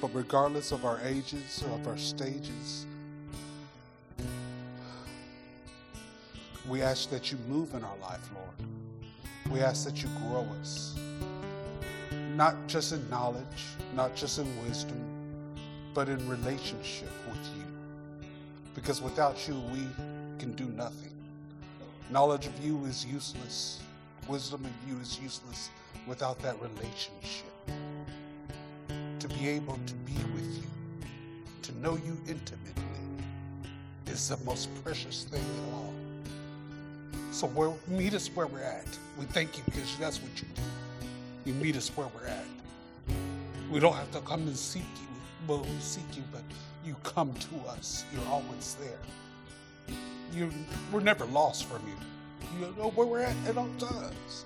But regardless of our ages of our stages, we ask that you move in our life, Lord. We ask that you grow us, not just in knowledge, not just in wisdom, but in relationship with you. Because without you, we can do nothing. Knowledge of you is useless, wisdom of you is useless without that relationship to be able to be with you, to know you intimately, is the most precious thing of all. So where, meet us where we're at. We thank you because that's what you do. You meet us where we're at. We don't have to come and seek you. Well, we seek you, but you come to us. You're always there. You, we're never lost from you. You know where we're at at all times.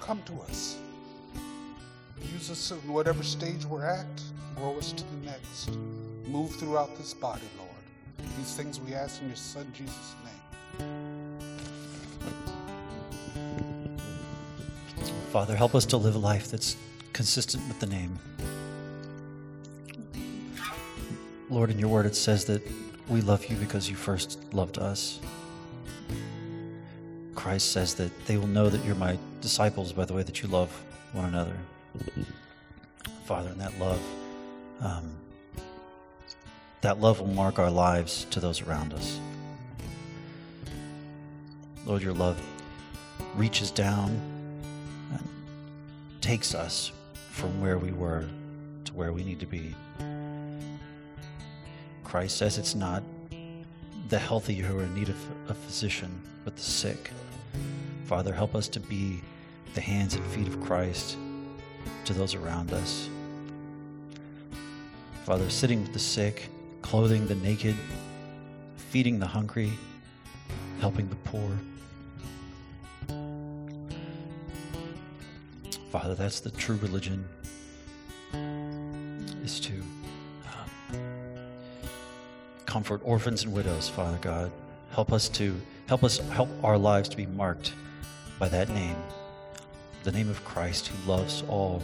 Come to us. Use us in whatever stage we're at. Grow us to the next. Move throughout this body, Lord. These things we ask in your Son Jesus' name. Father, help us to live a life that's consistent with the name. Lord, in your word it says that we love you because you first loved us. Christ says that they will know that you're my disciples by the way that you love one another. Father, and that love, um, that love will mark our lives to those around us. Lord, your love reaches down takes us from where we were to where we need to be. Christ says it's not the healthy who are in need of a physician, but the sick. Father, help us to be the hands and feet of Christ to those around us. Father, sitting with the sick, clothing the naked, feeding the hungry, helping the poor. Father, that's the true religion, is to um, comfort orphans and widows, Father God. Help us to help us help our lives to be marked by that name, the name of Christ who loves all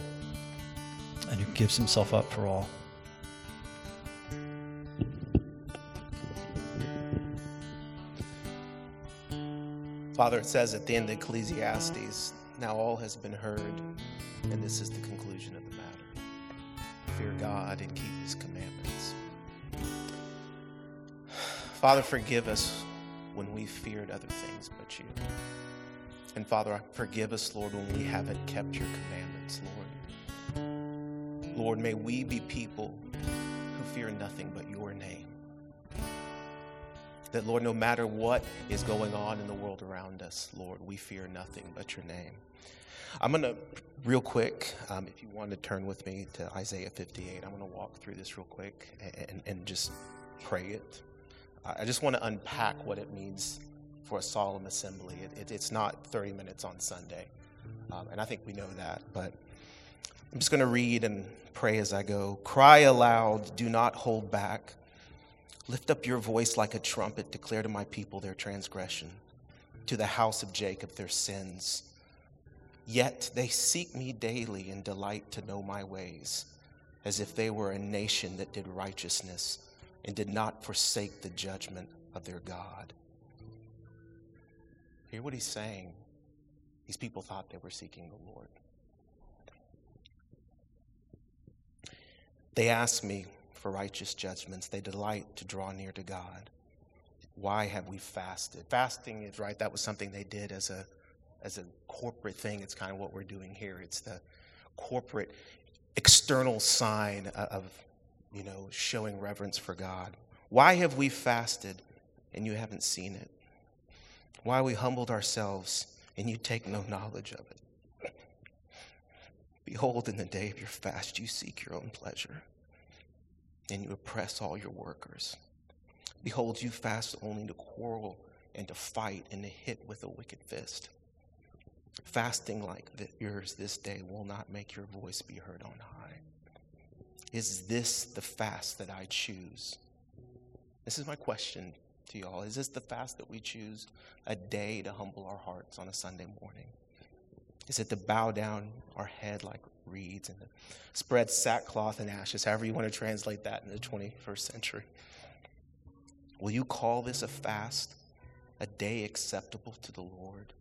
and who gives himself up for all. Father, it says at the end of Ecclesiastes, now all has been heard, and this is the conclusion of the matter. Fear God and keep his commandments. Father, forgive us when we feared other things but you. And Father, forgive us, Lord, when we haven't kept your commandments, Lord. Lord, may we be people who fear nothing but your name. That, Lord, no matter what is going on in the world around us, Lord, we fear nothing but your name. I'm going to, real quick, um, if you want to turn with me to Isaiah 58, I'm going to walk through this real quick and, and just pray it. I just want to unpack what it means for a solemn assembly. It, it, it's not 30 minutes on Sunday, um, and I think we know that, but I'm just going to read and pray as I go. Cry aloud, do not hold back. Lift up your voice like a trumpet, declare to my people their transgression, to the house of Jacob their sins. Yet they seek me daily and delight to know my ways, as if they were a nation that did righteousness and did not forsake the judgment of their God. Hear what he's saying. These people thought they were seeking the Lord. They asked me for righteous judgments. They delight to draw near to God. Why have we fasted? Fasting is right. That was something they did as a as a corporate thing. It's kind of what we're doing here. It's the corporate external sign of you know showing reverence for God. Why have we fasted and you haven't seen it? Why we humbled ourselves and you take no knowledge of it? Behold, in the day of your fast, you seek your own pleasure and you oppress all your workers. Behold, you fast only to quarrel and to fight and to hit with a wicked fist. Fasting like yours this day will not make your voice be heard on high. Is this the fast that I choose? This is my question to y'all. Is this the fast that we choose? A day to humble our hearts on a Sunday morning? Is it to bow down our head like reeds and spread sackcloth and ashes, however you want to translate that in the 21st century? Will you call this a fast, a day acceptable to the Lord?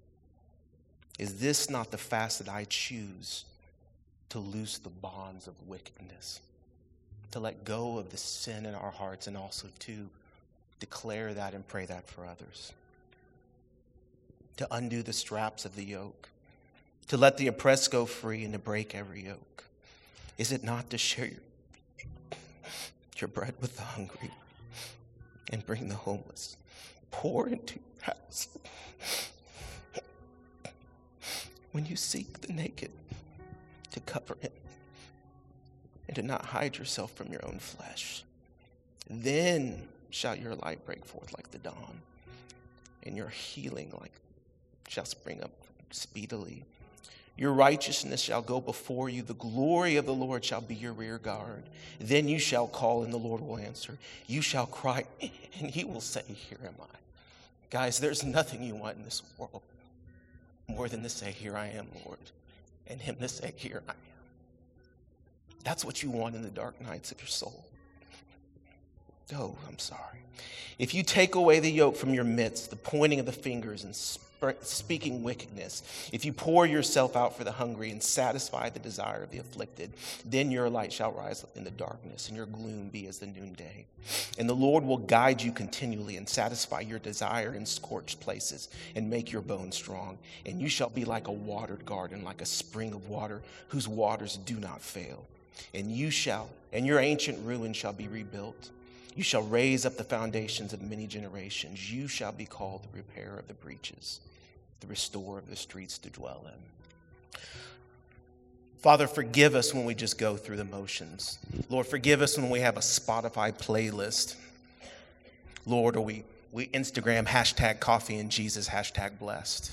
Is this not the fast that I choose to loose the bonds of wickedness? To let go of the sin in our hearts and also to declare that and pray that for others? To undo the straps of the yoke? To let the oppressed go free and to break every yoke? Is it not to share your, your bread with the hungry and bring the homeless? poor into your house when you seek the naked to cover him and to not hide yourself from your own flesh. Then shall your light break forth like the dawn, and your healing like shall spring up speedily. Your righteousness shall go before you. The glory of the Lord shall be your rear guard. Then you shall call, and the Lord will answer. You shall cry, and he will say, Here am I. Guys, there's nothing you want in this world more than to say, Here I am, Lord, and Him to say, Here I am. That's what you want in the dark nights of your soul. Oh, I'm sorry. If you take away the yoke from your midst, the pointing of the fingers and speaking wickedness, if you pour yourself out for the hungry and satisfy the desire of the afflicted, then your light shall rise in the darkness and your gloom be as the noonday. And the Lord will guide you continually and satisfy your desire in scorched places and make your bones strong. And you shall be like a watered garden, like a spring of water whose waters do not fail. And you shall, and your ancient ruin shall be rebuilt. You shall raise up the foundations of many generations. You shall be called the repairer of the breaches the restorer of the streets to dwell in. Father, forgive us when we just go through the motions. Lord, forgive us when we have a Spotify playlist. Lord, or we, we Instagram hashtag coffee and Jesus, hashtag blessed.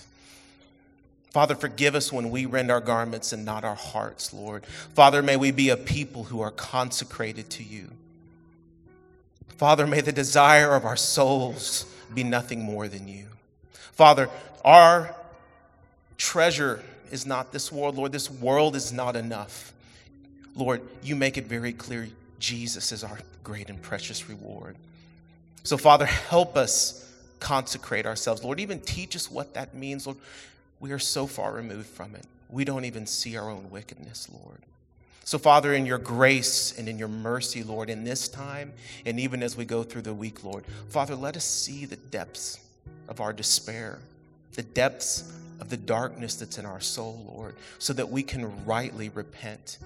Father, forgive us when we rend our garments and not our hearts, Lord. Father, may we be a people who are consecrated to you. Father, may the desire of our souls be nothing more than you. Father, our treasure is not this world, Lord. This world is not enough. Lord, you make it very clear Jesus is our great and precious reward. So, Father, help us consecrate ourselves. Lord, even teach us what that means. Lord, we are so far removed from it. We don't even see our own wickedness, Lord. So, Father, in your grace and in your mercy, Lord, in this time, and even as we go through the week, Lord, Father, let us see the depths of our despair the depths of the darkness that's in our soul, Lord, so that we can rightly repent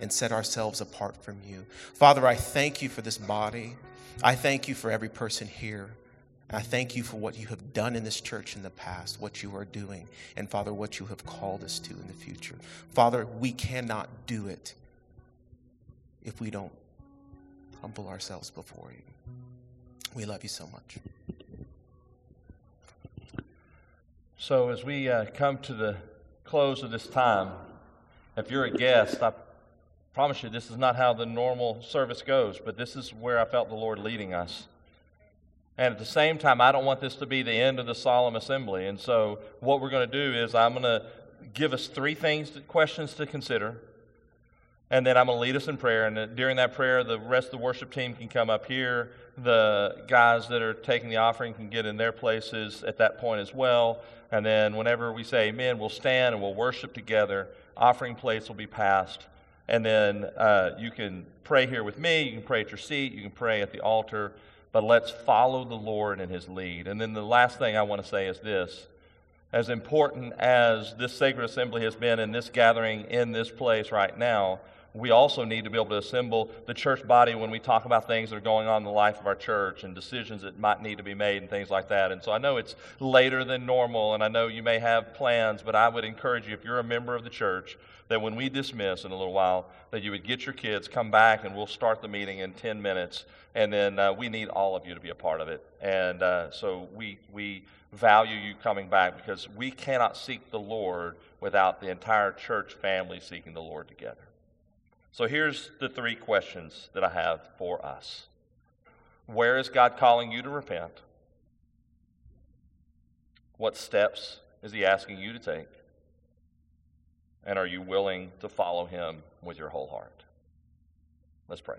and set ourselves apart from you. Father, I thank you for this body. I thank you for every person here. And I thank you for what you have done in this church in the past, what you are doing, and Father, what you have called us to in the future. Father, we cannot do it if we don't humble ourselves before you. We love you so much. So, as we uh, come to the close of this time, if you're a guest, I promise you this is not how the normal service goes, but this is where I felt the Lord leading us. And at the same time, I don't want this to be the end of the solemn assembly. And so, what we're going to do is I'm going to give us three things, questions to consider, and then I'm going to lead us in prayer. And during that prayer, the rest of the worship team can come up here. The guys that are taking the offering can get in their places at that point as well. And then whenever we say amen, we'll stand and we'll worship together. Offering plates will be passed. And then uh, you can pray here with me. You can pray at your seat. You can pray at the altar. But let's follow the Lord and his lead. And then the last thing I want to say is this. As important as this sacred assembly has been in this gathering in this place right now, we also need to be able to assemble the church body when we talk about things that are going on in the life of our church and decisions that might need to be made and things like that. And so I know it's later than normal, and I know you may have plans, but I would encourage you, if you're a member of the church, that when we dismiss in a little while, that you would get your kids, come back, and we'll start the meeting in 10 minutes. And then uh, we need all of you to be a part of it. And uh, so we, we value you coming back because we cannot seek the Lord without the entire church family seeking the Lord together. So here's the three questions that I have for us Where is God calling you to repent? What steps is He asking you to take? And are you willing to follow Him with your whole heart? Let's pray.